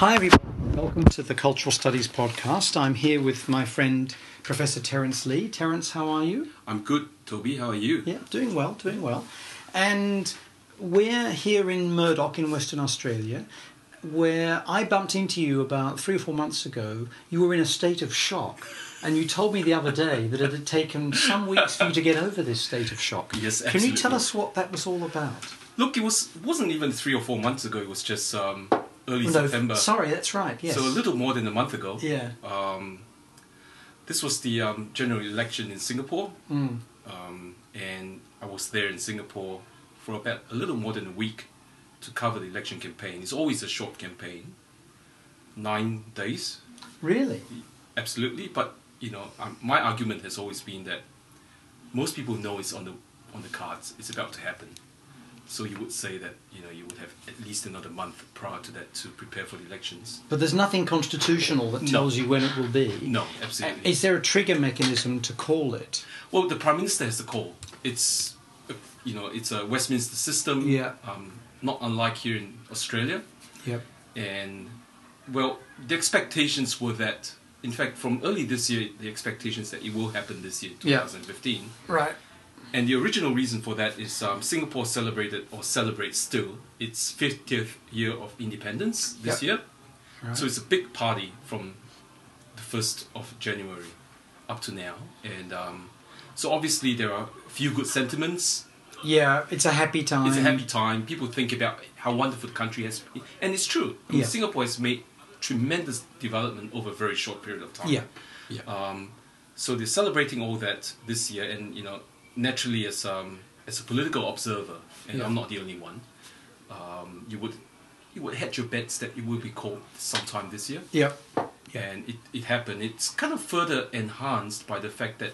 Hi, everybody. Welcome to the Cultural Studies Podcast. I'm here with my friend Professor Terence Lee. Terence, how are you? I'm good, Toby. How are you? Yeah, doing well, doing well. And we're here in Murdoch in Western Australia, where I bumped into you about three or four months ago. You were in a state of shock. And you told me the other day that it had taken some weeks for you to get over this state of shock. Yes, absolutely. Can you tell us what that was all about? Look, it was wasn't even three or four months ago. It was just um, early No, September. sorry, that's right. Yes. So a little more than a month ago. Yeah. Um, this was the um, general election in Singapore, Mm. um, and I was there in Singapore for about a little more than a week to cover the election campaign. It's always a short campaign, nine days, Really? absolutely. But you know, um, my argument has always been that most people know it's on the on the cards. It's about to happen. So you would say that you know you would have at least another month prior to that to prepare for the elections. But there's nothing constitutional that No. tells you when it will be. No, absolutely. Is there a trigger mechanism to call it? Well, the prime minister has the call. It's, you know, it's a Westminster system. Yeah. Um, not unlike here in Australia. Yep. And well, the expectations were that, in fact, from early this year, the expectations that it will happen this year, Yeah. 2015. Right. And the original reason for that is um, Singapore celebrated or celebrates still its 50th year of independence this Yep. year. Right. So it's a big party from the 1st of January up to now. And um, so obviously there are a few good sentiments. yeah, it's a happy time. It's a happy time. People think about how wonderful the country has been. And it's true. I mean, Yeah. Singapore has made tremendous development over a very short period of time. Yeah. Yeah. Um, so they're celebrating all that this year, and you know, naturally, as um, as a political observer, and Yeah. I'm not the only one, um, you would you would hedge your bets that it will be called sometime this year, Yep. Yeah. and it, it happened. It's kind of further enhanced by the fact that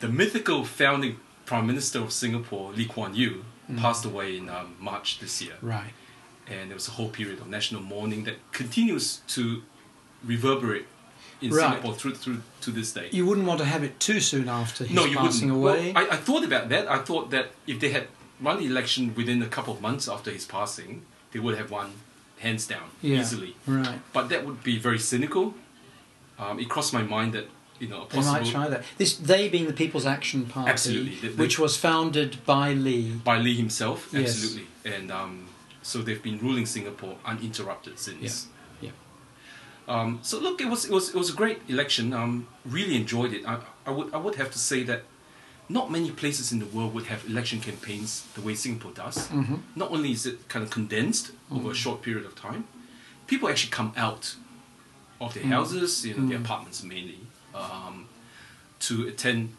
the mythical founding prime minister of Singapore, Lee Kuan Yew, Mm. passed away in um, March this year Right. and there was a whole period of national mourning that continues to reverberate in Right. Singapore through through to this day. You wouldn't want to have it too soon after his no, you passing wouldn't. away. Well, I, I thought about that. I thought that if they had run the election within a couple of months after his passing, they would have won hands down yeah. easily. Right. But that would be very cynical. Um, it crossed my mind that you know a They might try that. This they being the People's Action Party, Absolutely. Which was founded by Lee. by Lee himself, Yes. absolutely, and um, so they've been ruling Singapore uninterrupted since. Yeah. Um, so look, it was it was it was a great election. Um, really enjoyed it. I, I would I would have to say that not many places in the world would have election campaigns the way Singapore does. hmm Not only is it kind of condensed over a short period of time, people actually come out of their Mm. houses, you know, their Mm. apartments mainly, um, to attend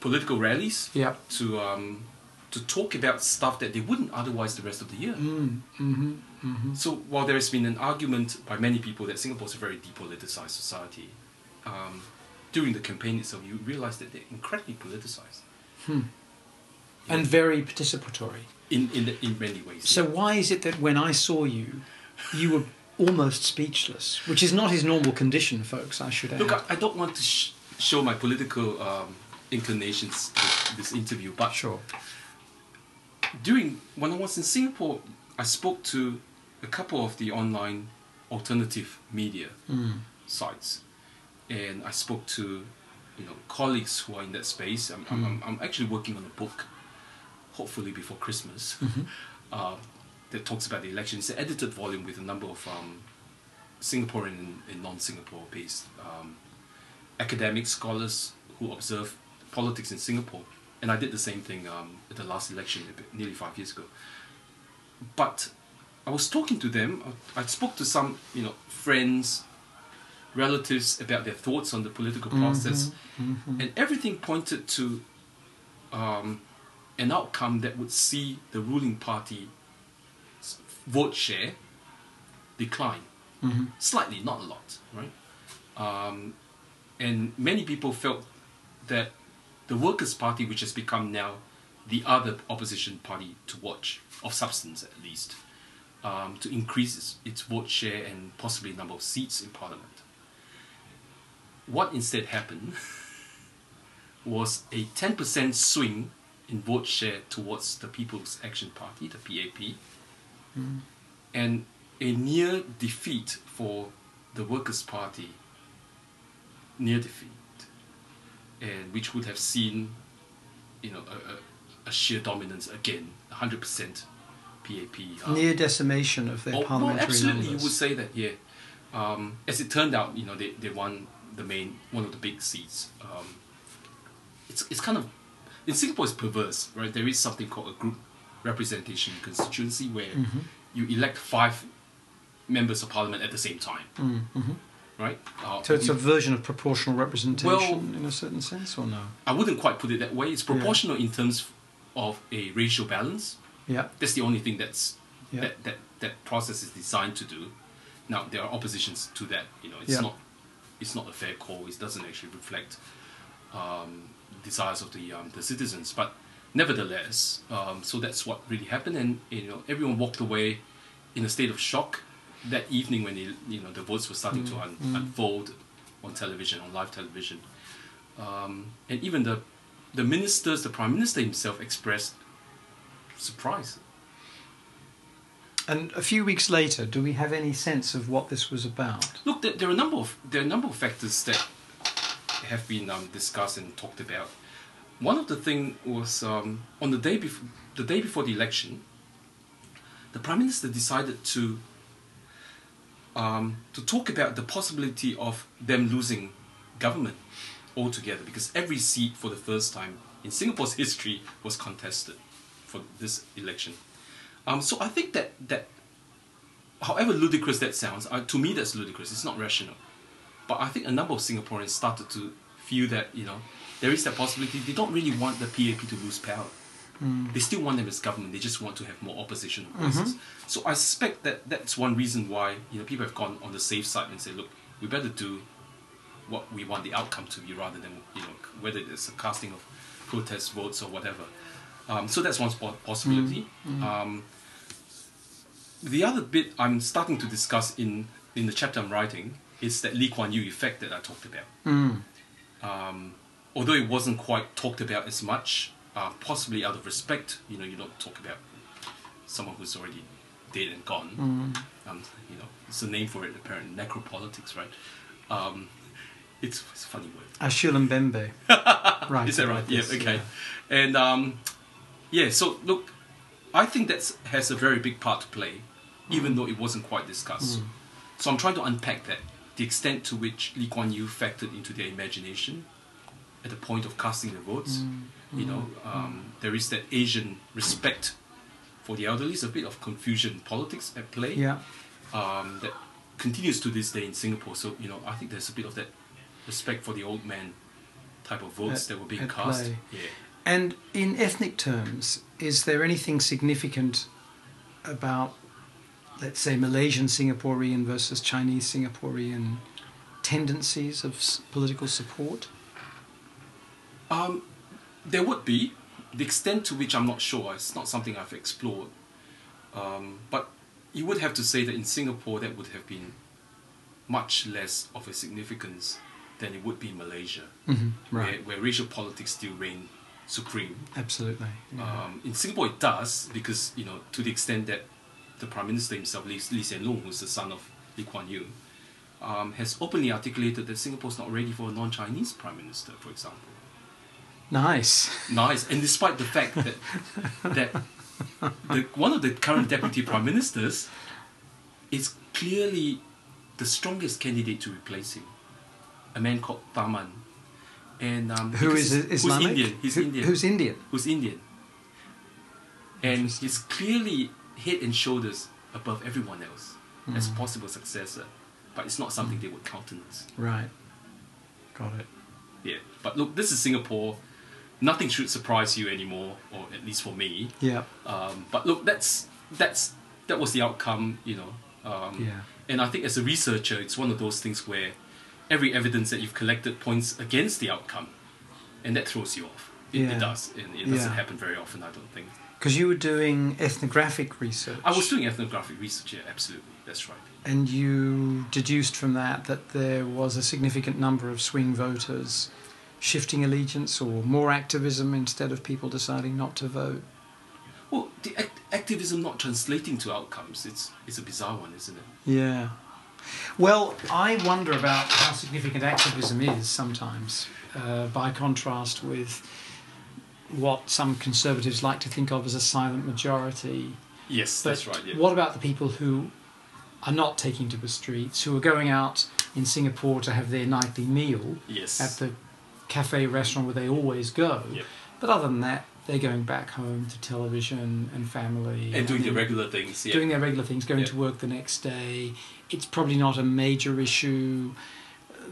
political rallies, Yep. to um, to talk about stuff that they wouldn't otherwise the rest of the year. Mm. hmm hmm So while there has been an argument by many people that Singapore is a very depoliticized society, um, during the campaign itself, you realize that they're incredibly politicized Hmm. And very participatory. in in, the, in many ways. So why is it that when I saw you, you were almost speechless, which is not his normal condition, folks? I should add. look, I, I don't want to sh- show my political um, inclinations with this interview, but sure. During when I was in Singapore, I spoke to a couple of the online alternative media Mm. sites, and I spoke to you know colleagues who are in that space. I'm, I'm, I'm, I'm actually working on a book, hopefully before Christmas, Mhm. uh, that talks about the election. It's an edited volume with a number of um, Singaporean and, and non-Singapore based um, academic scholars who observe politics in Singapore. And I did the same thing um, at the last election nearly five years ago. But I was talking to them. I, I spoke to some, you know, friends, relatives about their thoughts on the political process, Mhm. and everything pointed to um, an outcome that would see the ruling party vote share decline Mhm. slightly, not a lot, right? Um, and many people felt that the Workers' Party, which has become now the other opposition party to watch, of substance at least, um, to increase its, its vote share and possibly number of seats in parliament. What instead happened was a 10% swing in vote share towards the People's Action Party, the PAP, and a near defeat for the Workers' Party, near defeat, and which would have seen, you know, a, a, a sheer dominance again, 100% PAP. um, Near decimation of their Oh, well, absolutely, numbers. you would say that. Yeah. Um, as it turned out, you know, they, they won the main one of the big seats. Um, it's it's kind of in Singapore it's perverse, right? There is something called a group representation constituency where Mhm. you elect five members of parliament at the same time, Mm, mhm. Right? Uh, So it's a version of proportional representation Well- in a certain sense, or no? I wouldn't quite put it that way. It's Yeah. proportional in terms of a racial balance. Yeah. That's the only thing that's Yeah. that, that that process is designed to do. Now there are oppositions to that. You know, it's Yeah. not it's not a fair call. It doesn't actually reflect um, desires of the um, the citizens. But nevertheless, um, so that's what really happened, and you know everyone walked away in a state of shock that evening when the you know the votes were starting to un- Mm. unfold on television, on live television, um, and even the the ministers, the prime minister himself expressed surprise. And a few weeks later, do we have any sense of what this was about? Look, there, there are a number of there are a number of factors that have been um, discussed and talked about. One of the thing was um, on the day before the day before the election, the prime minister decided to um, to talk about the possibility of them losing government altogether because every seat for the first time in Singapore's history was contested for this election. Um, so I think that that however ludicrous that sounds, uh, to me that's ludicrous. It's not rational. But I think a number of Singaporeans started to feel that you know there is that possibility. They don't really want the PAP to lose power. Mm. They still want them as government. They just want to have more opposition voices. So I suspect that that's one reason why you know people have gone on the safe side and say, look, we better do what we want the outcome to be rather than you know whether it's a casting of protest votes or whatever. Um, so that's one po- possibility. Um, the other bit I'm starting to discuss in in the chapter I'm writing is that Lee Kuan Yew effect that I talked about. Mm. Um, although it wasn't quite talked about as much, uh, possibly out of respect, you know, you don't talk about someone who's already dead and gone. Mm. Um, you know, it's a name for it apparently, necropolitics, right? Um, it's, it's a funny word. Achille Mbembe. right. Is that right? Yeah, okay. And um, yeah, so look, I think that has a very big part to play, even though it wasn't quite discussed. So I'm trying to unpack that, the extent to which Lee Kuan Yew factored into their imagination at the point of casting their votes. You know, um, there is that Asian respect for the elderly, it's a bit of Confucian politics at play Yeah. um, that continues to this day in Singapore. So you know, I think there's a bit of that respect for the old man type of votes At- that were being cast. play. Yeah. And in ethnic terms, is there anything significant about, let's say, Malaysian Singaporean versus Chinese Singaporean tendencies of s- political support? Um, there would be the extent to which I'm not sure. It's not something I've explored. Um, but you would have to say that in Singapore that would have been much less of a significance than it would be in Malaysia, Mm-hmm. where, where racial politics still reign supreme. Absolutely. Yeah. Um, in Singapore, it does because you know to the extent that the prime minister himself, Lee, Lee Hsien Loong, who's the son of Lee Kuan Yew, um, has openly articulated that Singapore's not ready for a non-Chinese prime minister, for example. Nice. Nice, and despite the fact that that the, one of the current deputy prime ministers is clearly the strongest candidate to replace him, a man called Tharman, and um, Who is Islamic? Who's Indian? He's Who- Indian. Who's Indian? who's Indian. And he's clearly head and shoulders above everyone else as Mm. possible successor, but it's not something they would countenance. Right. Got it. Yeah, but look, this is Singapore. Nothing should surprise you anymore, or at least for me. Yeah. Um, but look, that's that's that was the outcome, you know. Um, Yeah. And I think as a researcher, it's one of those things where every evidence that you've collected points against the outcome, and that throws you off. It, Yeah. it does, and it doesn't Yeah. happen very often. I don't think. Because you were doing ethnographic research. I was doing ethnographic research, yeah, absolutely. That's right. And you deduced from that that there was a significant number of swing voters shifting allegiance or more activism instead of people deciding not to vote. Well, the act- activism not translating to outcomes, it's, it's a bizarre one, isn't it? Yeah. Well, I wonder about how significant activism is sometimes, uh, by contrast with what some conservatives like to think of as a silent majority. Yes, But that's right. Yeah. what about the people who are not taking to the streets, who are going out in Singapore to have their nightly meal yes. at the cafe restaurant where they always go? Yep. But other than that, they're going back home to television and family and doing the and regular things. Yeah. doing their regular things, going Yeah. to work the next day. It's probably not a major issue.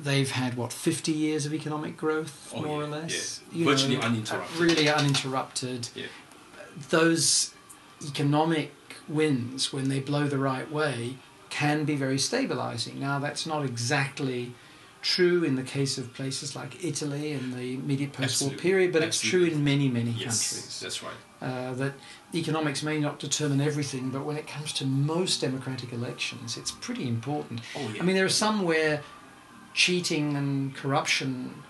They've had what fifty years of economic growth, Oh, more yeah, or less, yeah. Virtually know, uninterrupted. really uninterrupted. Yeah. Those economic wins, when they blow the right way, can be very stabilising. Now, that's not exactly true in the case of places like Italy in the immediate post-war Absolutely. period, but it's true in many, many yes, countries that's right. uh, that economics may not determine everything, but when it comes to most democratic elections, it's pretty important. Oh, yeah. I mean, there are some where cheating and corruption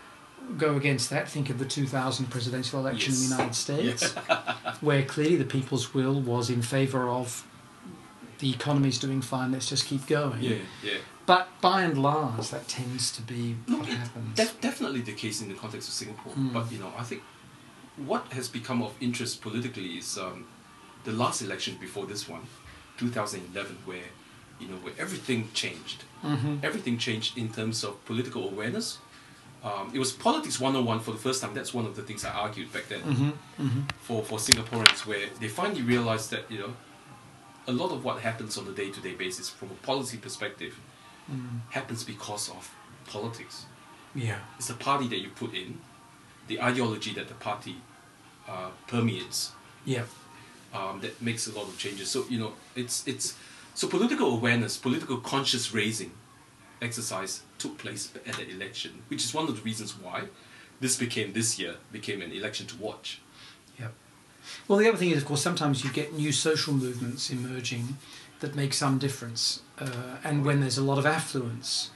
go against that. Think of the 2000 presidential election in the United States, where clearly the people's will was in favour of the economy's doing fine, let's just keep going. yeah, yeah. But by and large, that tends to be what happens. Def- definitely the case in the context of Singapore. Mm. But you know, I think what has become of interest politically is um, the last election before this one, 2011, where you know where everything changed. Mhm. Everything changed in terms of political awareness. Um, it was politics 101 for the first time. That's one of the things I argued back then Mhm. Mhm. for, for Singaporeans, where they finally realized that you know a lot of what happens on a day-to-day basis from a policy perspective Mm. happens because of politics. Yeah. It's the party that you put in, the ideology that the party uh, permeates Yeah. um, that makes a lot of changes. So you know, it's it's so political awareness, political conscious raising exercise took place at the election, which is one of the reasons why this became this year became an election to watch. Yep. Well, the other thing is, of course, sometimes you get new social movements emerging that make some difference. Uh, and when there's a lot of affluence,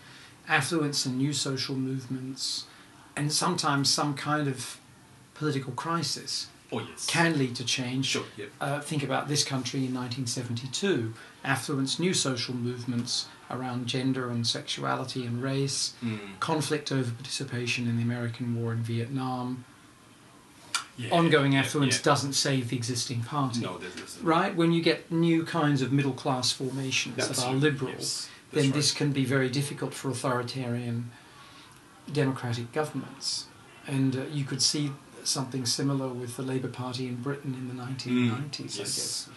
affluence and new social movements, and sometimes some kind of political crisis Oh yes, can lead to change. sure, yeah, Uh, think about this country in 1972. Affluence, new social movements around gender and sexuality and race, Mm. conflict over participation in the American war in Vietnam, yeah ongoing yeah, affluence yeah. doesn't save the existing party. No, there's, there's Right? When you get new kinds of middle class formations that are liberal, yes, then right. this can be very difficult for authoritarian democratic governments. And uh, you could see something similar with the Labour Party in Britain in the 1990s, I Mm, yes. guess.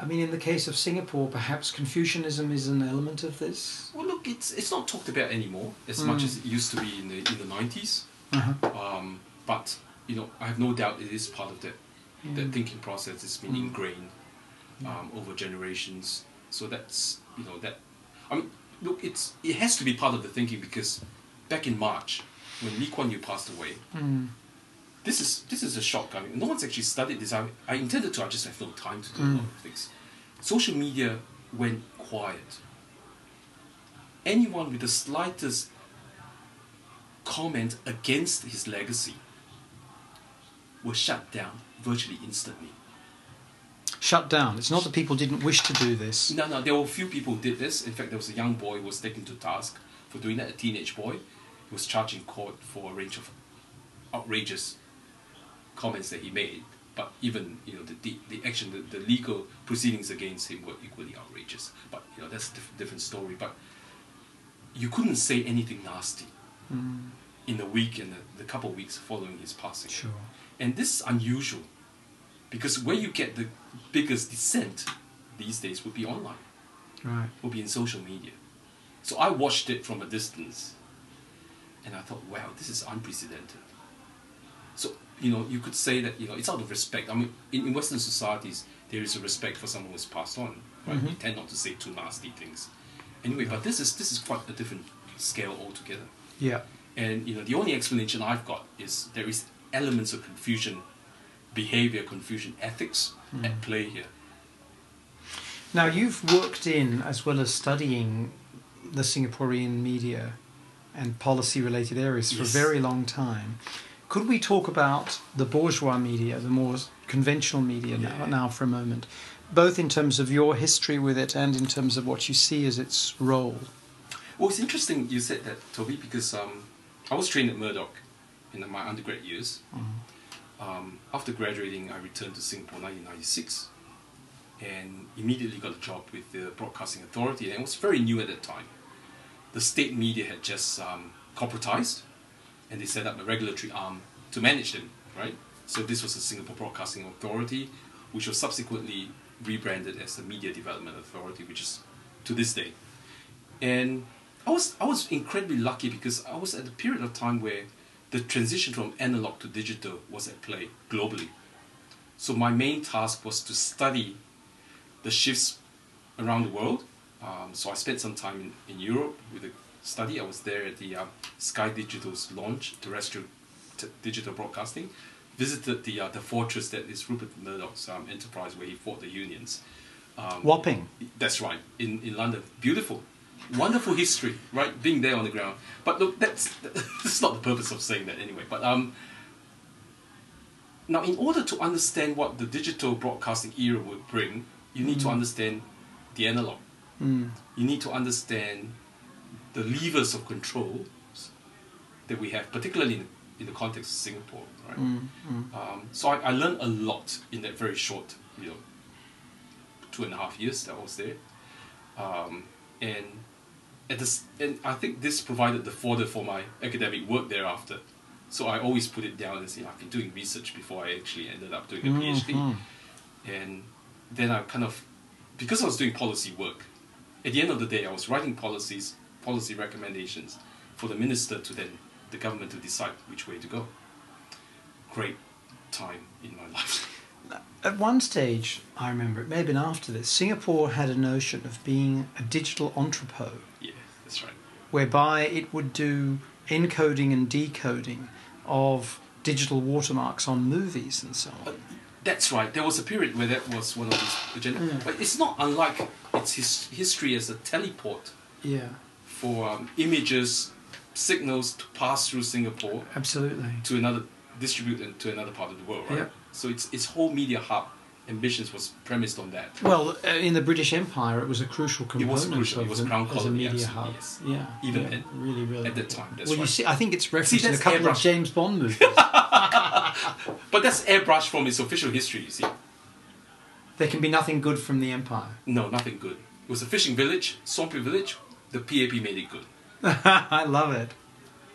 I mean, in the case of Singapore, perhaps Confucianism is an element of this. Well, look, it's it's not talked about anymore as Mm. much as it used to be in the in the nineties. Uh-huh. Um, but you know, I have no doubt it is part of that that Mm. thinking process. It's been Mm. ingrained um, over generations. So that's you know that. I mean, look, it's it has to be part of the thinking because back in March when Lee Kuan Yew passed away, Mm. this is this is a shock. I mean, no one's actually studied this. I, I intended to. I just have no time to do a Mm. lot of things. Social media went quiet. Anyone with the slightest comment against his legacy was shut down virtually instantly. Shut down. It's not that people didn't wish to do this. No, no, there were a few people who did this. In fact, there was a young boy who was taken to task for doing that, a teenage boy. He was charged in court for a range of outrageous comments that he made. But even, you know, the, the, the action, the, the legal proceedings against him were equally outrageous. But, you know, that's a diff- different story. But you couldn't say anything nasty Mm. in the week and the, the couple of weeks following his passing. Sure. And this is unusual because where you get the biggest dissent these days would be online Right. will be in social media. So I watched it from a distance and I thought, wow, this is unprecedented. So, you know, you could say that, you know, it's out of respect. I mean, in, in Western societies, there is a respect for someone who's passed on, right? We Mhm. tend not to say too nasty things. Anyway, but this is this is quite a different scale altogether. Yeah. And, you know, the only explanation I've got is there is elements of Confucian, behavior, Confucian, ethics at play here. Now, you've worked in, as well as studying the Singaporean media and policy related areas for Yes. a very long time. Could we talk about the bourgeois media, the more conventional media now, now for a moment, both in terms of your history with it and in terms of what you see as its role. Well, it's interesting you said that, Toby, because um, I was trained at Murdoch in my undergrad years. Um, after graduating, I returned to Singapore in 1996 and immediately got a job with the Broadcasting Authority, and it was very new at that time. The state media had just um, corporatized, and they set up a regulatory arm to manage them, right? So this was the Singapore Broadcasting Authority, which was subsequently rebranded as the Media Development Authority, which is to this day. And I was I was incredibly lucky because I was at a period of time where the transition from analog to digital was at play globally. So my main task was to study the shifts around the world. Um, so I spent some time in, in Europe with a study. I was there at the uh, Sky Digital's launch, terrestrial digital broadcasting. Visited the uh, the fortress that is Rupert Murdoch's um, enterprise where he fought the unions. Um, Wapping. that's right, in, in London. Beautiful. Wonderful history, right? Being there on the ground. But look, that's, that's not the purpose of saying that anyway. But um, now, in order to understand what the digital broadcasting era would bring, you need to understand the analog. Mm. You need to understand the levers of control that we have, particularly in, in the context of Singapore, right? Mm. Mm. Um, so I, I learned a lot in that very short, you know, two and a half years that I was there, um, and at this, and I think this provided the fodder for my academic work thereafter. So I always put it down and say I've been doing research before I actually ended up doing a PhD, Mhm. and then I kind of, because I was doing policy work, at the end of the day I was writing policies, policy recommendations for the minister to then the government to decide which way to go great time in my life. At one stage, I remember, it may have been after this, Singapore had a notion of being a digital entrepot, that's right. whereby it would do encoding and decoding of digital watermarks on movies and so Uh, on. That's right. There was a period where that was one of his agenda, Yeah. but it's not unlike its his history as a teleport Yeah, for um, images, signals to pass through Singapore absolutely. to another, distribute to another part of the world, right? Yeah. So its its whole media hub ambitions was premised on that. Well, uh, in the British Empire, it was a crucial component. It was crucial. It was Crown as a media hub. yes. Yeah, Even yeah, at- really, really. at that time, that's well, you see, I think it's referenced in a couple of. James Bond movies. But that's airbrushed from its official history. You see, there can be nothing good from the Empire. no, nothing good. It was a fishing village, swampy village. The PAP made it good. I love it.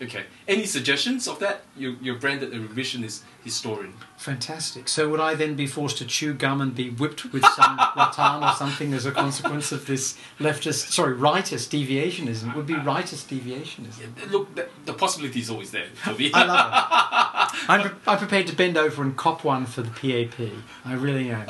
Okay. Any suggestions of that? You, you're branded a revisionist historian. Fantastic. So would I then be forced to chew gum and be whipped with some rattan or something as a consequence of this leftist, sorry, rightist deviationism? It Would be rightist deviationism. Look, the, the possibility is always there, Toby. I love it. I'm, pre- I'm prepared to bend over and cop one for the PAP. I really am.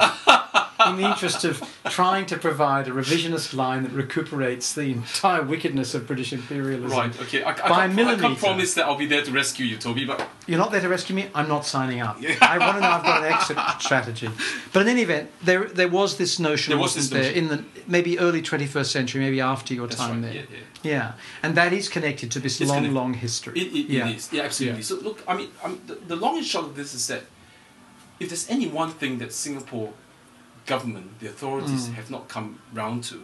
In the interest of trying to provide a revisionist line that recuperates the entire wickedness of British imperialism. right, okay. I, I, By can't, I can't promise that I'll be there to rescue you, Toby, but You're not there to rescue me. I'm not signing up. I want to know I've got an exit strategy. But in any event, there there was this notion, There was this there, in the maybe early 21st century, maybe after your that's time right. there. Yeah, yeah. Yeah, and that is connected to this It's long, connected. long history. It, it, yeah. it is. Yeah, absolutely. Yeah. So, look, I mean, I mean the, the long and short of this is that if there's any one thing that Singapore government, the authorities, Mm. have not come round to,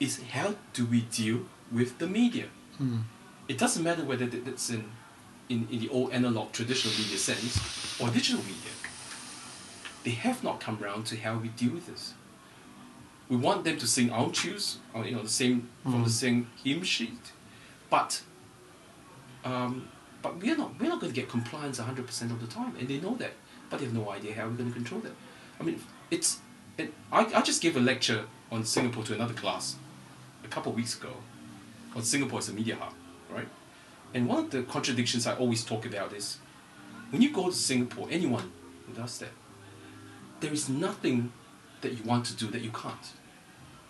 is how do we deal with the media? Mm. It doesn't matter whether that- that's in, in, in the old analog traditional media sense or digital media. They have not come round to how we deal with this. We want them to sing our tunes, or you know, the same from the Mm. same hymn sheet, but um, but we're not we're not going to get compliance hundred percent of the time, and they know that, but they have no idea how we're going to control that. I mean, it's it, I I just gave a lecture on Singapore to another class a couple of weeks ago on Singapore as a media hub, right? And one of the contradictions I always talk about is when you go to Singapore, anyone who does that, there is nothing that you want to do that you can't.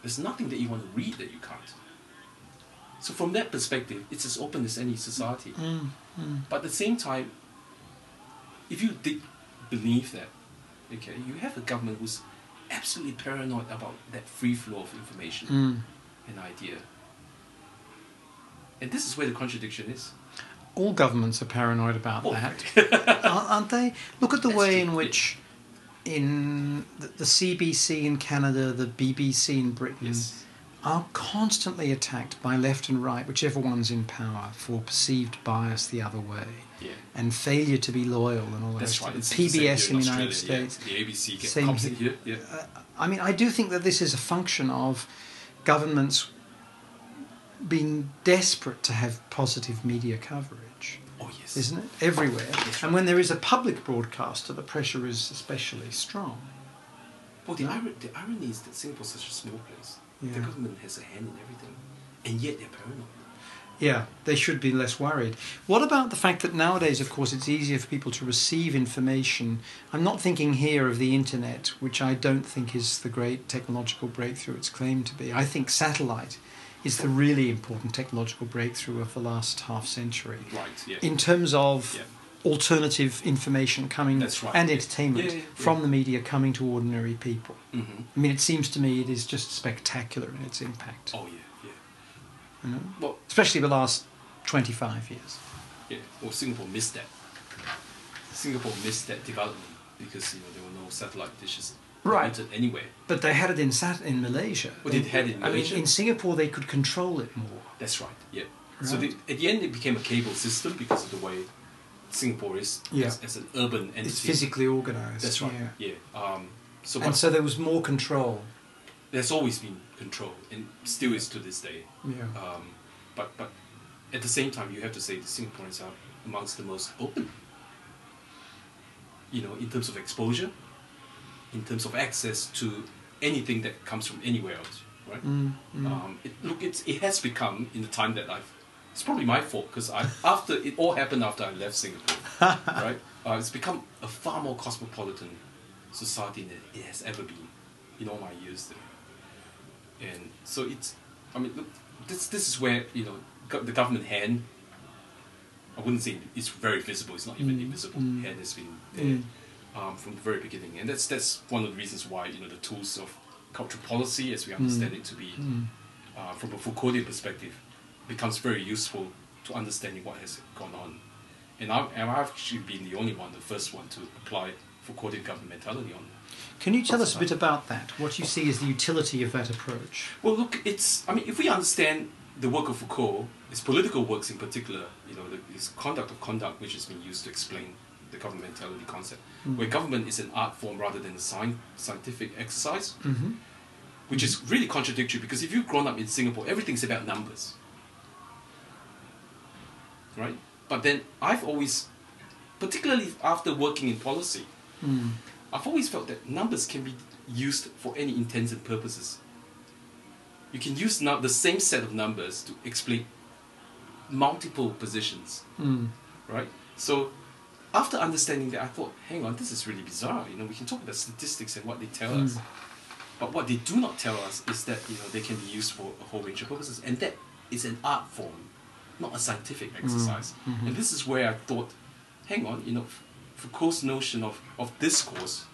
There's nothing that you want to read that you can't. So from that perspective, it's as open as any society. Mm, mm. But at the same time, if you did believe that, okay, you have a government who's absolutely paranoid about that free flow of information Mm. and idea. And this is where the contradiction is. All governments are paranoid about that, aren't they? Look at the That's way true, in which in the, the CBC in Canada, the BBC in Britain, Yes. are constantly attacked by left and right, whichever one's in power, for perceived bias the other way Yeah. and failure to be loyal and all the That's right. It's PBS in the United States. Yeah. The ABC Same here. Yeah. Uh, I mean, I do think that this is a function of governments being desperate to have positive media coverage, Oh yes. isn't it? Everywhere. That's And when there is a public broadcaster, the pressure is especially strong. Well, the, ir- the irony is that Singapore is such a small place. Yeah. The government has a hand in everything, and yet they're paranoid. Yeah, they should be less worried. What about the fact that nowadays, of course, it's easier for people to receive information? I'm not thinking here of the internet, which I don't think is the great technological breakthrough it's claimed to be. I think satellite is the really important technological breakthrough of the last half century Right. Yeah. in terms of Yeah. alternative information coming right. and Yeah. entertainment from the media coming to ordinary people. hmm I mean, it seems to me it is just spectacular in its impact, Oh yeah. Yeah. you know? Well, especially the last 25 years. yeah. Well, Singapore missed that. Singapore missed that development because you know there were no satellite dishes Right. anywhere. But they had it in Sat in Malaysia. Well, they had it in I Malaysia. mean, in Singapore they could control it more. That's right. Yeah. So Right. the, at the end, it became a cable system because of the way Singapore is Yeah. as, as an urban entity. It's physically organised. That's right. Yeah. Yeah. Um, so, And so there was more control. there's always been control, and still is to this day. Yeah. Um, but but at the same time, you have to say the Singaporeans are amongst the most open. You know, in terms of exposure, in terms of access to anything that comes from anywhere else, right? Mm, mm. Um, it, look, it's, it has become in the time that I've. It's probably my fault because I after it all happened after I left Singapore, right? Uh, it's become a far more cosmopolitan society than it has ever been in all my years there. And so it's, I mean, look, this this is where you know go- the government hand. I wouldn't say it's very visible. It's not even Mm, invisible. mm. Hand has been there Mm. Um, from the very beginning, and that's that's one of the reasons why you know the tools of cultural policy, as we understand it to be, Mm. uh, from a Foucauldian perspective, becomes very useful to understanding what has gone on. And I've, and I've actually been the only one, the first one, to apply Foucauldian governmentality on. Can you tell us a bit about that? What you see as the utility of that approach? Well, look, it's. I mean, if we understand the work of Foucault, his political works in particular, you know, the, his conduct of conduct, which has been used to explain the governmentality concept, Mm. where government is an art form rather than a sci- scientific exercise, Mm-hmm. which is really contradictory because if you've grown up in Singapore, everything's about numbers. Right? But then I've always, particularly after working in policy, Mm. I've always felt that numbers can be used for any intents and purposes. You can use now the same set of numbers to explain multiple positions, Mm. right? So after understanding that, I thought, hang on, this is really bizarre. You know, we can talk about statistics and what they tell us, Mm. but what they do not tell us is that you know they can be used for a whole range of purposes, and that is an art form, not a scientific exercise. Mhm. And this is where I thought, hang on, you know, Foucault's notion of, of discourse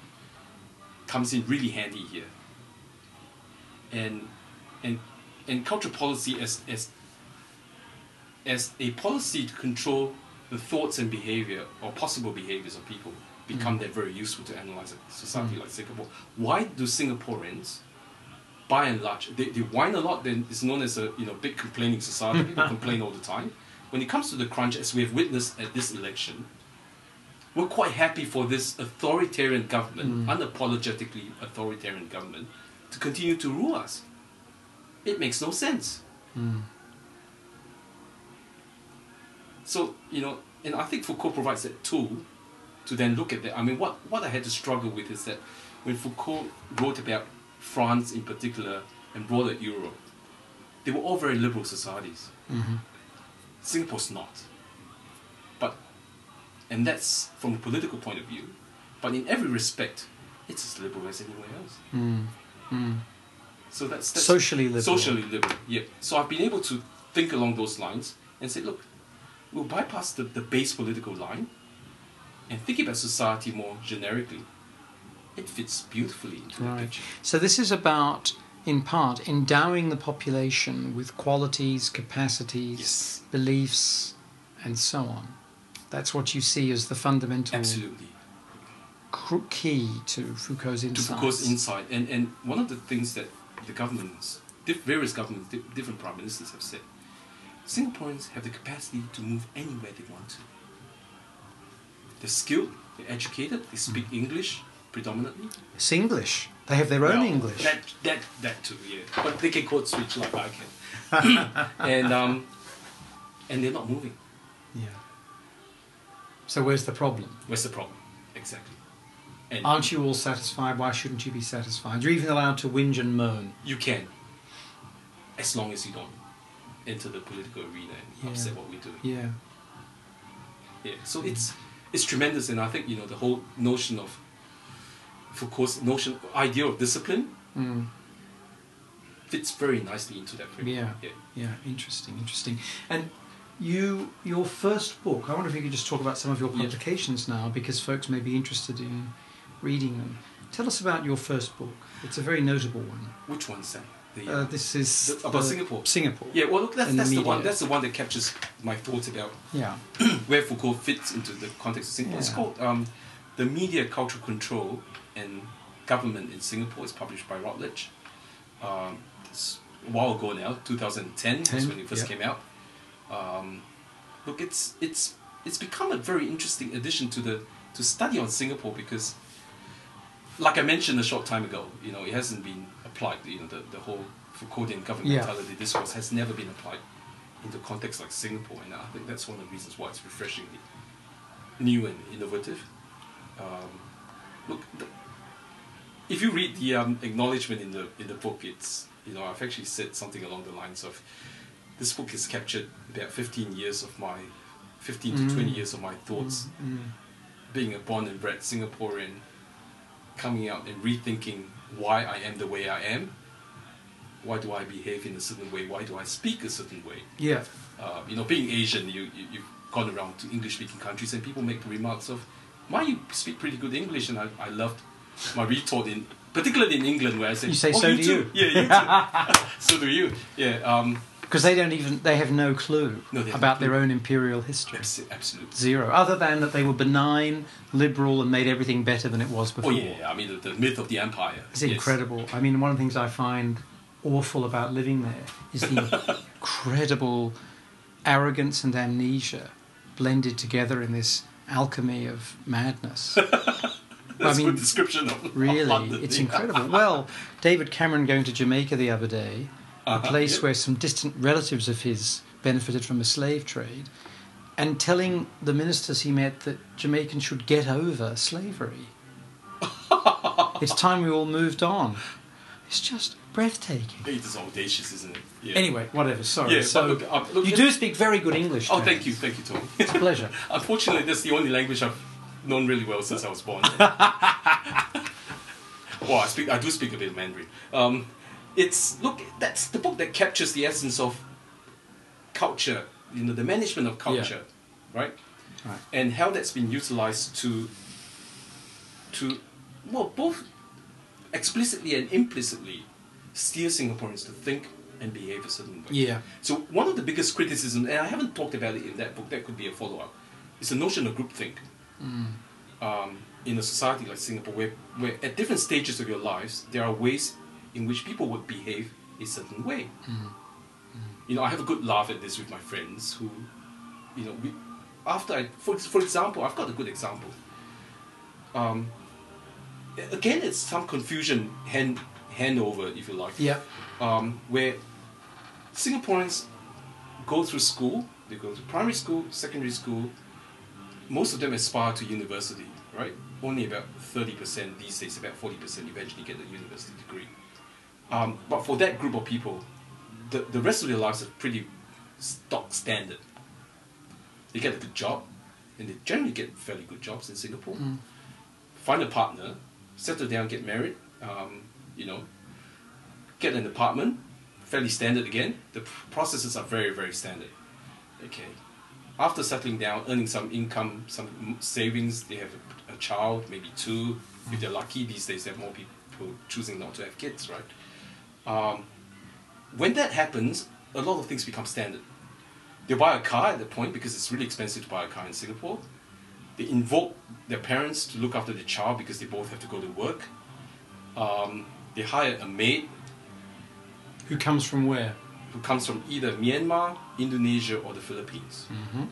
comes in really handy here. And and and cultural policy as as as a policy to control the thoughts and behavior or possible behaviors of people become that very useful to analyze a society Mm. like Singapore. Why do Singaporeans by and large they, they whine a lot then it's known as a you know big complaining society. People complain all the time. When it comes to the crunch, as we have witnessed at this election, we're quite happy for this authoritarian government, Mm. unapologetically authoritarian government, to continue to rule us. It makes no sense. Mm. So, you know, and I think Foucault provides that tool to then look at that. I mean, what, what I had to struggle with is that when Foucault wrote about France in particular and broader Europe, they were all very liberal societies. Mm-hmm. Singapore's not. But, and that's from a political point of view, but in every respect, it's as liberal as anywhere else. Mm. Mm. So that's, that's Socially liberal. Socially liberal, yeah. So I've been able to think along those lines and say, look, we'll bypass the, the base political line and think about society more generically. It fits beautifully into the picture. So this is about, in part, endowing the population with qualities, capacities, Yes. beliefs, and so on. That's what you see as the fundamental. Absolutely. key to Foucault's insight. to. Foucault's insight. And, and one of the things that the governments, various governments, different prime ministers have said, Singaporeans have the capacity to move anywhere they want to. They're skilled, they're educated, they speak English predominantly. It's English. They have their own Well, English. That, that, that too, yeah. But they can code switch like I can. and, um, and they're not moving. yeah. So where's the problem? Where's the problem? Exactly. And Aren't you all satisfied? Why shouldn't you be satisfied? You're even allowed to whinge and moan. you can, as long as you don't enter the political arena and Yeah. upset what we're doing. Yeah. Yeah. So it's it's tremendous, and I think you know the whole notion of Foucault's notion idea of discipline Mm. fits very nicely into that framework. Yeah. yeah. Yeah. Interesting. Interesting. And you, your first book. I wonder if you could just talk about some of your Yeah. publications now, because folks may be interested in reading them. Tell us about your first book. It's a very notable one. Which one's that? The, Uh, this is The- about the- Singapore. Singapore. yeah. Well, look, that's, in the the, one. That's the one that captures my thoughts about Yeah. where Foucault fits into the context of Singapore. It's called um, The Media Cultural Control and Government in Singapore. It's published by Routledge. Um, a while ago now, 2010 was 10, when it first yeah. came out. Um, look, it's it's it's become a very interesting addition to the to study on Singapore because, like I mentioned a short time ago, you know, it hasn't been applied. You know, the, the whole Foucauldian governmentality discourse has never been applied into context like Singapore, and I think that's one of the reasons why it's refreshingly new and innovative. Um, look, the, if you read the um, acknowledgement in the in the book, it's you know I've actually said something along the lines of this book has captured about 15 years of my 15 to 20 Mm. years of my thoughts Mm. being a born and bred Singaporean coming out and rethinking why I am the way I am why do I behave in a certain way why do I speak a certain way Yeah. uh, you know, being Asian, you, you you've gone around to English-speaking countries, and people make the remarks of, "Why you speak pretty good English?" And I, I loved my retort in, particularly in England, where I said, You say, "Oh, "So you do too." you." Yeah, you too. so do you. Yeah. Um, Because they don't even they have no clue No, about no their own imperial history. abs- absolutely. Zero. Other than that they were benign, liberal, and made everything better than it was before. Oh before. yeah, I mean the, the myth of the empire. is Yes. incredible. I mean, one of the things I find awful about living there is the incredible arrogance and amnesia blended together in this alchemy of madness. That's I a mean, good description of Really, it's incredible. Well, David Cameron going to Jamaica the other day, a Uh-huh, place yeah. where some distant relatives of his benefited from a slave trade, and telling the ministers he met that Jamaicans should get over slavery. it's time we all moved on. It's just breathtaking. It is audacious, isn't it? Yeah. Anyway, whatever. Sorry. Yeah, so look, uh, look, you do speak very good English. Oh, James. thank you, thank you, Tom. It's a pleasure. Unfortunately, that's the only language I've known really well since I was born. well, I speak, I do speak a bit of Mandarin. Um, it's look, that's the book that captures the essence of culture. You know, the management of culture, right? Right. And how that's been utilized to, to, well, both explicitly and implicitly steer Singaporeans to think and behave a certain way. Yeah. So one of the biggest criticisms, and I haven't talked about it in that book, that could be a follow-up, is the notion of groupthink. Um, in a society like Singapore, where, where at different stages of your lives, there are ways in which people would behave a certain way. You know, I have a good laugh at this with my friends who, you know, we, after I, for, for example, I've got a good example. Um, again, it's some Confucian hand handover, if you like Yeah. um, where Singaporeans go through school, they go to primary school, secondary school, most of them aspire to university, right? Only about 30% these days, about 40% eventually get a university degree. Um, but for that group of people, the, the rest of their lives are pretty stock standard. They get a good job, and they generally get fairly good jobs in Singapore. Mm. Find a partner, settle down, get married, um, you know, get an apartment, fairly standard again. The processes are very, very standard. Okay. After settling down, earning some income, some savings, they have a, a child, maybe two. If they're lucky, these days there are more people choosing not to have kids, right? Um, when that happens, a lot of things become standard. They buy a car at that point because it's really expensive to buy a car in Singapore. They invoke their parents to look after the child because they both have to go to work. Um, they hire a maid Who comes from where? who comes from either Myanmar, Indonesia, or the Philippines. Mm-hmm.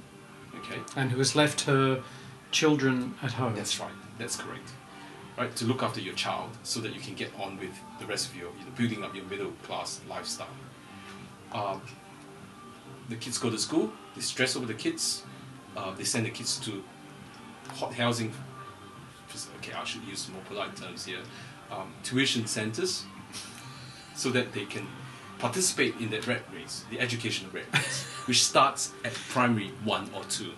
Okay, And who has left her children at home. that's right. That's correct. Right, to look after your child so that you can get on with the rest of your, you know, building up your middle class lifestyle. Um, the kids go to school. They stress over the kids. Uh, they send the kids to hot housing. Okay, I should use more polite terms here. Um, tuition centers, so that they can participate in that red race, the educational red race, which starts at primary one or two,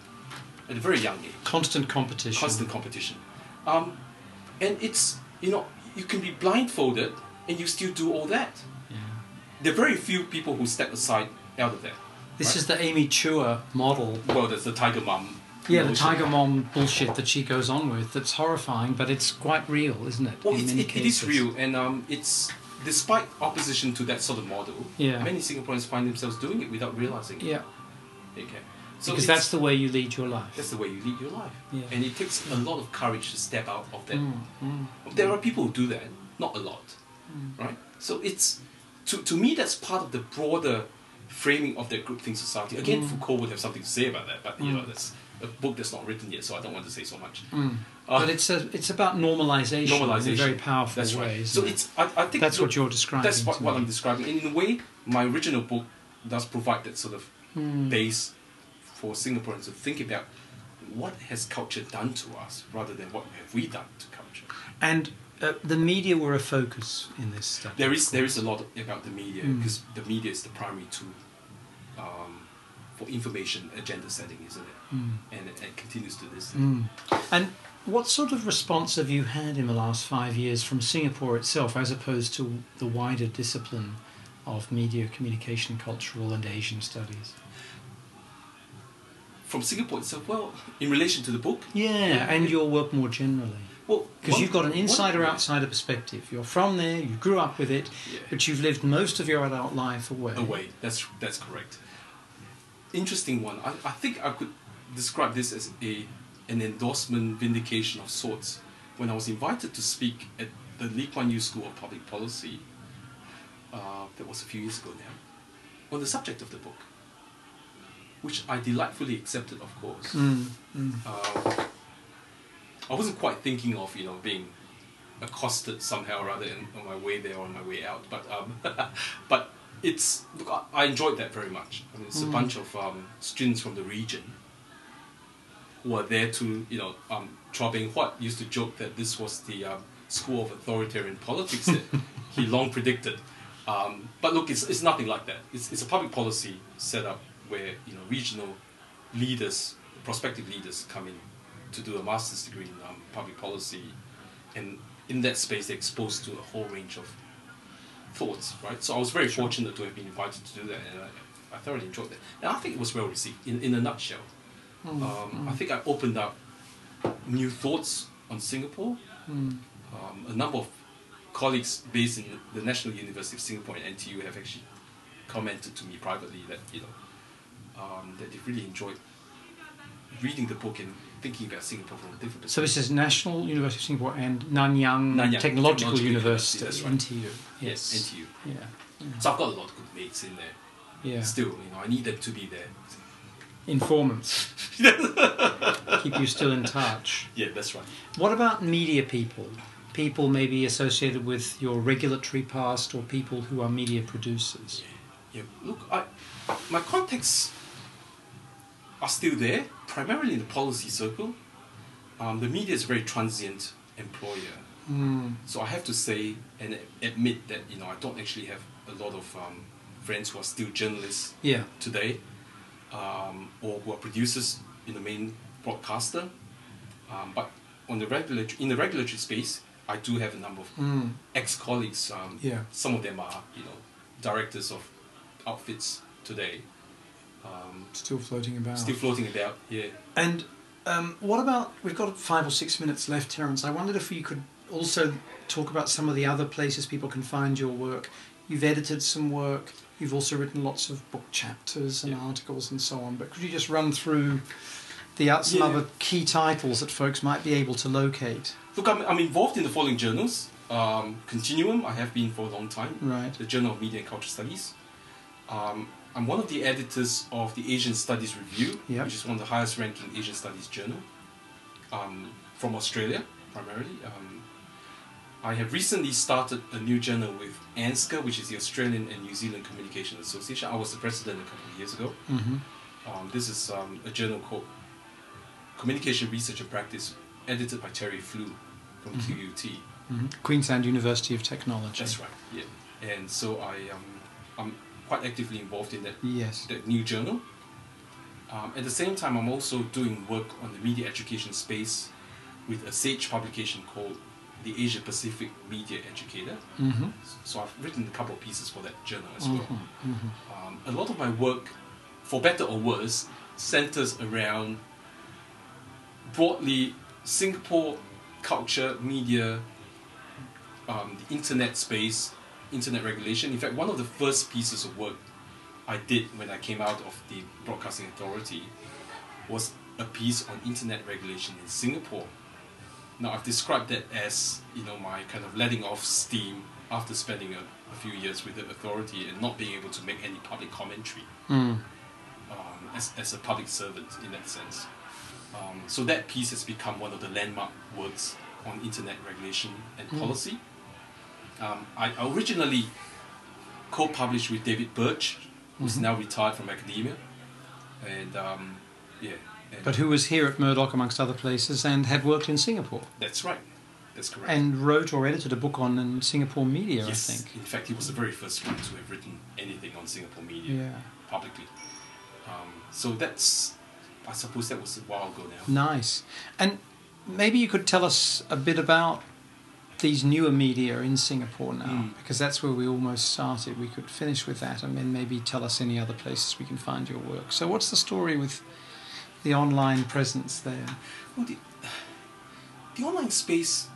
at a very young age Constant competition. constant competition. Um, and it's, you know, you can be blindfolded and you still do all that. Yeah. There are very few people who step aside out of that. This right? is the Amy Chua model. Well, there's the Tiger Mom. Yeah, the. Tiger Mom bullshit that she goes on with. That's horrifying, but it's quite real, isn't it? Well, many it, it is real, and um, it's despite opposition to that sort of model. Yeah. Many Singaporeans find themselves doing it without realizing it. Yeah, Okay. So because that's the way you lead your life. that's the way you lead your life, Yeah. and it takes a lot of courage to step out of that Mm, mm. There are people who do that, not a lot, Mm. right? So it's to, to me that's part of the broader framing of that group think society. Again, Mm. Foucault would have something to say about that, but you know Mm. that's a book that's not written yet, so I don't want to say so much. Mm. Uh, but it's a, it's about normalization, in a very powerful That's way. right. So it? it's I, I think that's look, what you're describing. that's what, what. I'm describing. And in a way, my original book does provide that sort of Mm. base for Singaporeans to think about what has culture done to us rather than what have we done to culture. And uh, the media were a focus in this study. There is there is a lot about the media Mm. because the media is the primary tool um, for information agenda setting, isn't it? Mm. And it, it continues to this. day. Mm. And what sort of response have you had in the last five years from Singapore itself, as opposed to the wider discipline of media, communication, cultural, and Asian studies? From Singapore itself, well, in relation to the book, Yeah, and your work more generally. well, Because you've got an one- insider outsider perspective. You're from there, you grew up with it, Yeah. but you've lived most of your adult life away. away. That's that's correct. Interesting one. I, I think I could describe this as a an endorsement vindication of sorts. When I was invited to speak at the Lee Kuan Yew School of Public Policy, uh, that was a few years ago now, on the subject of the book, which I delightfully accepted, of course. Mm, mm. Um, I wasn't quite thinking of you know being accosted somehow or other in, on my way there or on my way out, but um, but it's look, I, I enjoyed that very much. I mean, it's a Mm. bunch of um, students from the region who are there to you know um, Chua Beng Huat used to joke that this was the um, school of authoritarian politics that he long predicted. Um, but look, it's, it's nothing like that. It's, it's a public policy setup where you know regional leaders, prospective leaders, come in to do a master's degree in um, public policy, and in that space they're exposed to a whole range of thoughts, right? So I was very fortunate to have been invited to do that, and I, I thoroughly enjoyed that. And I think it was well received. In, in a nutshell, Mm, um, I think I opened up new thoughts on Singapore. mm. Um, a number of colleagues based in the National University of Singapore and NTU have actually commented to me privately that you know um, that they really enjoyed reading the book and thinking about Singapore from a different perspective. So this is National University of Singapore and Nanyang, Nanyang Technological, Technological University, University, NTU. yes. NTU. Yeah. So I've got a lot of good mates in there. Yeah. Still, you know, I need them to be there. Informants. Keep you still in touch. Yeah, that's right. What about media people? People maybe associated with your regulatory past or people who are media producers. Yeah, look, I, my contacts are still there, primarily in the policy circle. Um, the media is a very transient employer, Mm. so I have to say and admit that you know I don't actually have a lot of um, friends who are still journalists Yeah. today, um, or who are producers in the main broadcaster. Um, but on the regulatory, in the regulatory space, I do have a number of Mm. ex-colleagues. Um, Yeah. Some of them are, you know, directors of outfits today, um, Still floating about. still floating about. Yeah. And um, what about, we've got five or six minutes left, Terence. I wondered if you could also talk about some of the other places people can find your work. You've edited some work, you've also written lots of book chapters and Yeah. articles and so on, but could you just run through the uh, some Yeah. other key titles that folks might be able to locate. Look, I'm, I'm involved in the following journals. Um, Continuum, I have been for a long time. Right. The Journal of Media and Culture Studies. Um, I'm one of the editors of the Asian Studies Review, Yep. which is one of the highest ranking Asian Studies journal um, from Australia, primarily. Um, I have recently started a new journal with ANZCA, which is the Australian and New Zealand Communication Association. I was the president a couple of years ago. hmm Um, this is um, a journal called Communication Research and Practice, edited by Terry Flew from Mhm. QUT. hmm Queensland University of Technology. That's right. Yeah. And so I um, I'm quite actively involved in that Yes. that new journal. Um, at the same time, I'm also doing work on the media education space with a Sage publication called the Asia Pacific Media Educator. hmm So I've written a couple of pieces for that journal as well. hmm hmm Um, a lot of my work, for better or worse, centers around broadly Singapore culture, media, um, the internet space, internet regulation. In fact, one of the first pieces of work I did when I came out of the Broadcasting Authority was a piece on internet regulation in Singapore. Now, I've described that as you know my kind of letting off steam after spending a, a few years with the authority and not being able to make any public commentary Mm. um, as, as a public servant in that sense. Um, so that piece has become one of the landmark works on internet regulation and Mm. Um, I originally co-published with David Birch, who's Mhm. now retired from academia, and um, yeah, and But who was here at Murdoch, amongst other places, and had worked in Singapore, that's right, that's correct. and wrote or edited a book on in Singapore media, yes, I think. in fact, he was the very first one to have written anything on Singapore media Yeah. publicly. Um, so that's, I suppose that was a while ago now. Nice. And maybe you could tell us a bit about these newer media in Singapore now, Mm. because that's where we almost started. We could finish with that and then maybe tell us any other places we can find your work. So, what's the story with the online presence there? Well, the, the online space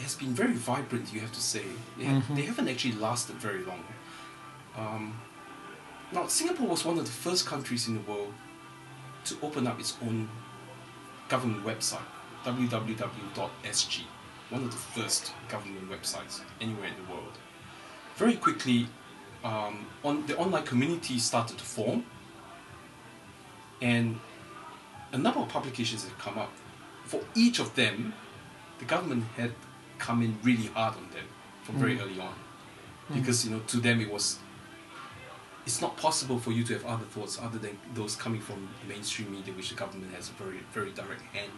has been very vibrant, you have to say. They, ha- Mhm. they haven't actually lasted very long. Um, now, Singapore was one of the first countries in the world to open up its own government website, www.sg, one of the first government websites anywhere in the world. Very quickly, um, on, the online community started to form, and a number of publications have come up. For each of them, the government had come in really hard on them from very Mm. early on, Mm. because you know to them it was. It's not possible for you to have other thoughts other than those coming from mainstream media, which the government has a very very direct hand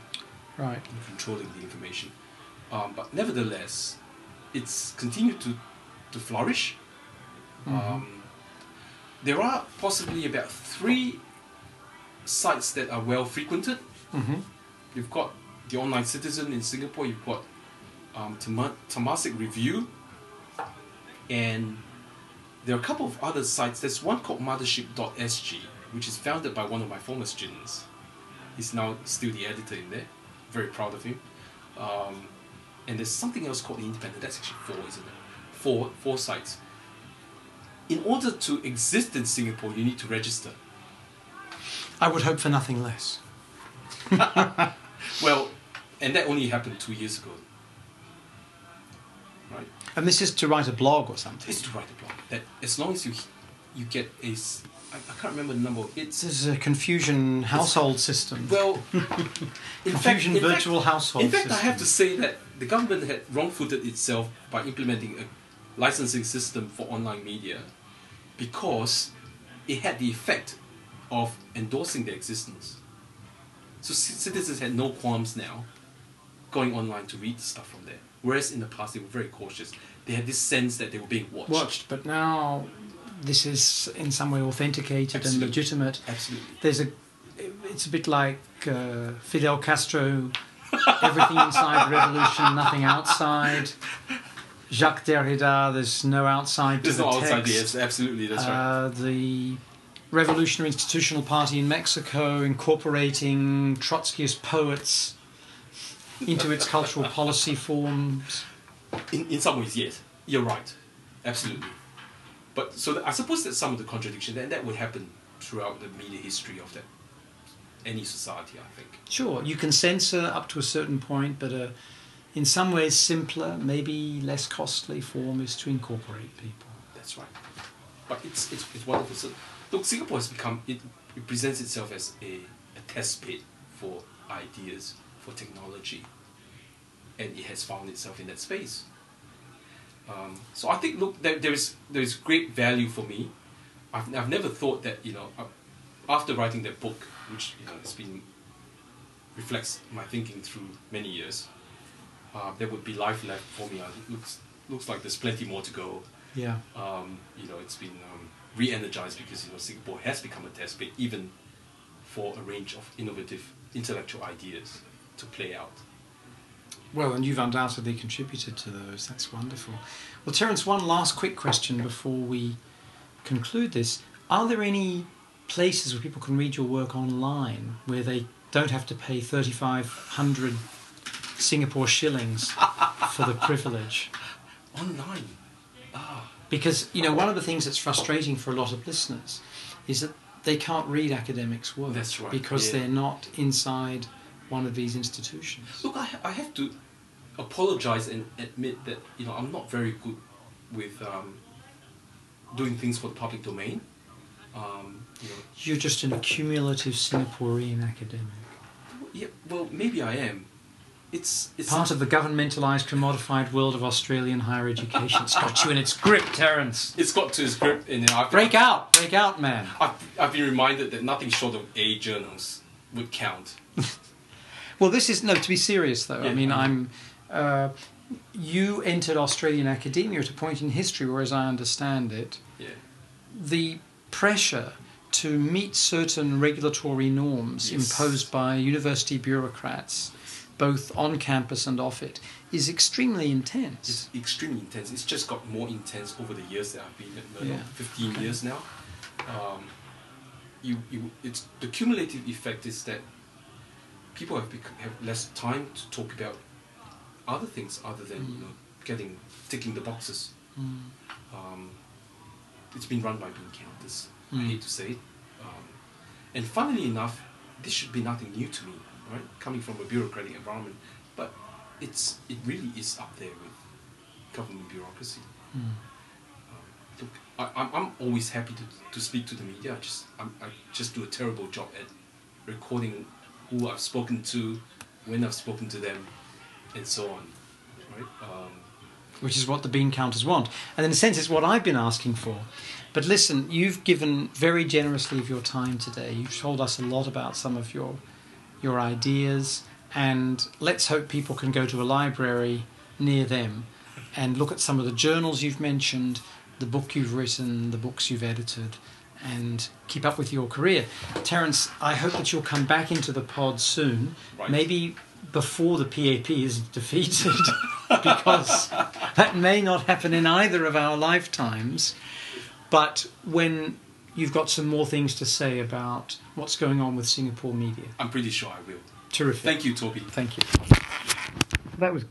Right. in controlling the information. Um, but nevertheless, it's continued to to flourish. Mhm. Um, there are possibly about three sites that are well frequented. hmm You've got the Online Citizen in Singapore. You've got um, Tama- Temasek Review, and there are a couple of other sites. There's one called Mothership.sg, which is founded by one of my former students. He's now still the editor in there. Very proud of him. Um, and there's something else called the Independent. That's actually four, isn't it? Four, four sites. In order to exist in Singapore, you need to register. I would hope for nothing less. Well, and that only happened two years ago. Right? And this is to write a blog or something. It's to write a blog. That as long as you you get a, I, I can't remember the number. It's This is a Confucian household system. well, in Confucian fact, virtual fact, household In fact, system. I have to say that the government had wrong-footed itself by implementing a licensing system for online media, because it had the effect of endorsing their existence. So c- citizens had no qualms now going online to read stuff from there. Whereas in the past they were very cautious. They had this sense that they were being watched. watched, but now this is in some way authenticated Absolutely. and legitimate. Absolutely. There's a, it's a bit like uh, Fidel Castro, everything inside the revolution, nothing outside. Jacques Derrida, there's no outside to There's the no text. outside yes, absolutely, that's right. Uh, the Revolutionary Institutional Party in Mexico incorporating Trotskyist poets into its cultural policy forms. In, in some ways, yes, you're right, absolutely. But so I suppose that some of the contradiction, and that would happen throughout the media history of that any society. I think. Sure, you can censor up to a certain point, but a, in some ways simpler, maybe less costly form is to incorporate people. That's right. But it's it's, it's wonderful. So, look, Singapore has become it, it presents itself as a, a test bed for ideas, for technology, and it has found itself in that space. Um, so I think look there, there is there is great value for me. I've, I've never thought that you know uh, after writing that book, which you know has been reflects my thinking through many years, uh, there would be life left for me. Uh, it looks looks like there's plenty more to go. Yeah. Um, you know, it's been um, re-energized because you know Singapore has become a test bed even for a range of innovative intellectual ideas to play out. Well, and you've undoubtedly contributed to those. That's wonderful. Well, Terence, one last quick question before we conclude this. Are there any places where people can read your work online where they don't have to pay 3,500 Singapore shillings for the privilege? Online. Ah, Because, you know, one of the things that's frustrating for a lot of listeners is that they can't read academics' work That's right, because yeah. they're not inside one of these institutions. look, I, I have to apologize and admit that you know I'm not very good with um, doing things for the public domain. Um, you know, You're just an accumulative Singaporean academic. yeah, well, maybe I am. It's it's Part of the governmentalised, commodified world of Australian higher education. It's got you in its grip, Terence. it's got to its grip, and you know, Break out, break out, man. I've, I've been reminded that nothing short of A journals would count. Well, this is no. To be serious, though, I mean, I'm. Uh, you entered Australian academia at a point in history where, as I understand it, Yeah. the pressure to meet certain regulatory norms Yes. imposed by university bureaucrats, both on campus and off it, is extremely intense. It's extremely intense. It's just got more intense over the years that I've been at Murdoch, Yeah. 15 Okay. years now. Um, you, you, it's, the cumulative effect is that people have, have less time to talk about other things other than you know getting ticking the boxes. Mm. Um, it's been run by bean counters. I Mm. hate to say it. Um, and funnily enough, this should be nothing new to me, right? Coming from a bureaucratic environment, but it's it really is up there with government bureaucracy. Mm. Um, look, I, I'm, I'm always happy to, to speak to the media. I just I'm, I just do a terrible job at recording who I've spoken to, when I've spoken to them, and so on. Right? Um, which is what the bean counters want. And in a sense, it's what I've been asking for. But listen, you've given very generously of your time today. You've told us a lot about some of your your ideas, and let's hope people can go to a library near them and look at some of the journals you've mentioned, the book you've written, the books you've edited, and keep up with your career. Terence, I hope that you'll come back into the pod soon, Right. maybe before the PAP is defeated, because that may not happen in either of our lifetimes. But when you've got some more things to say about what's going on with Singapore media, I'm pretty sure I will. terrific. Thank you, Toby. Thank you. That was.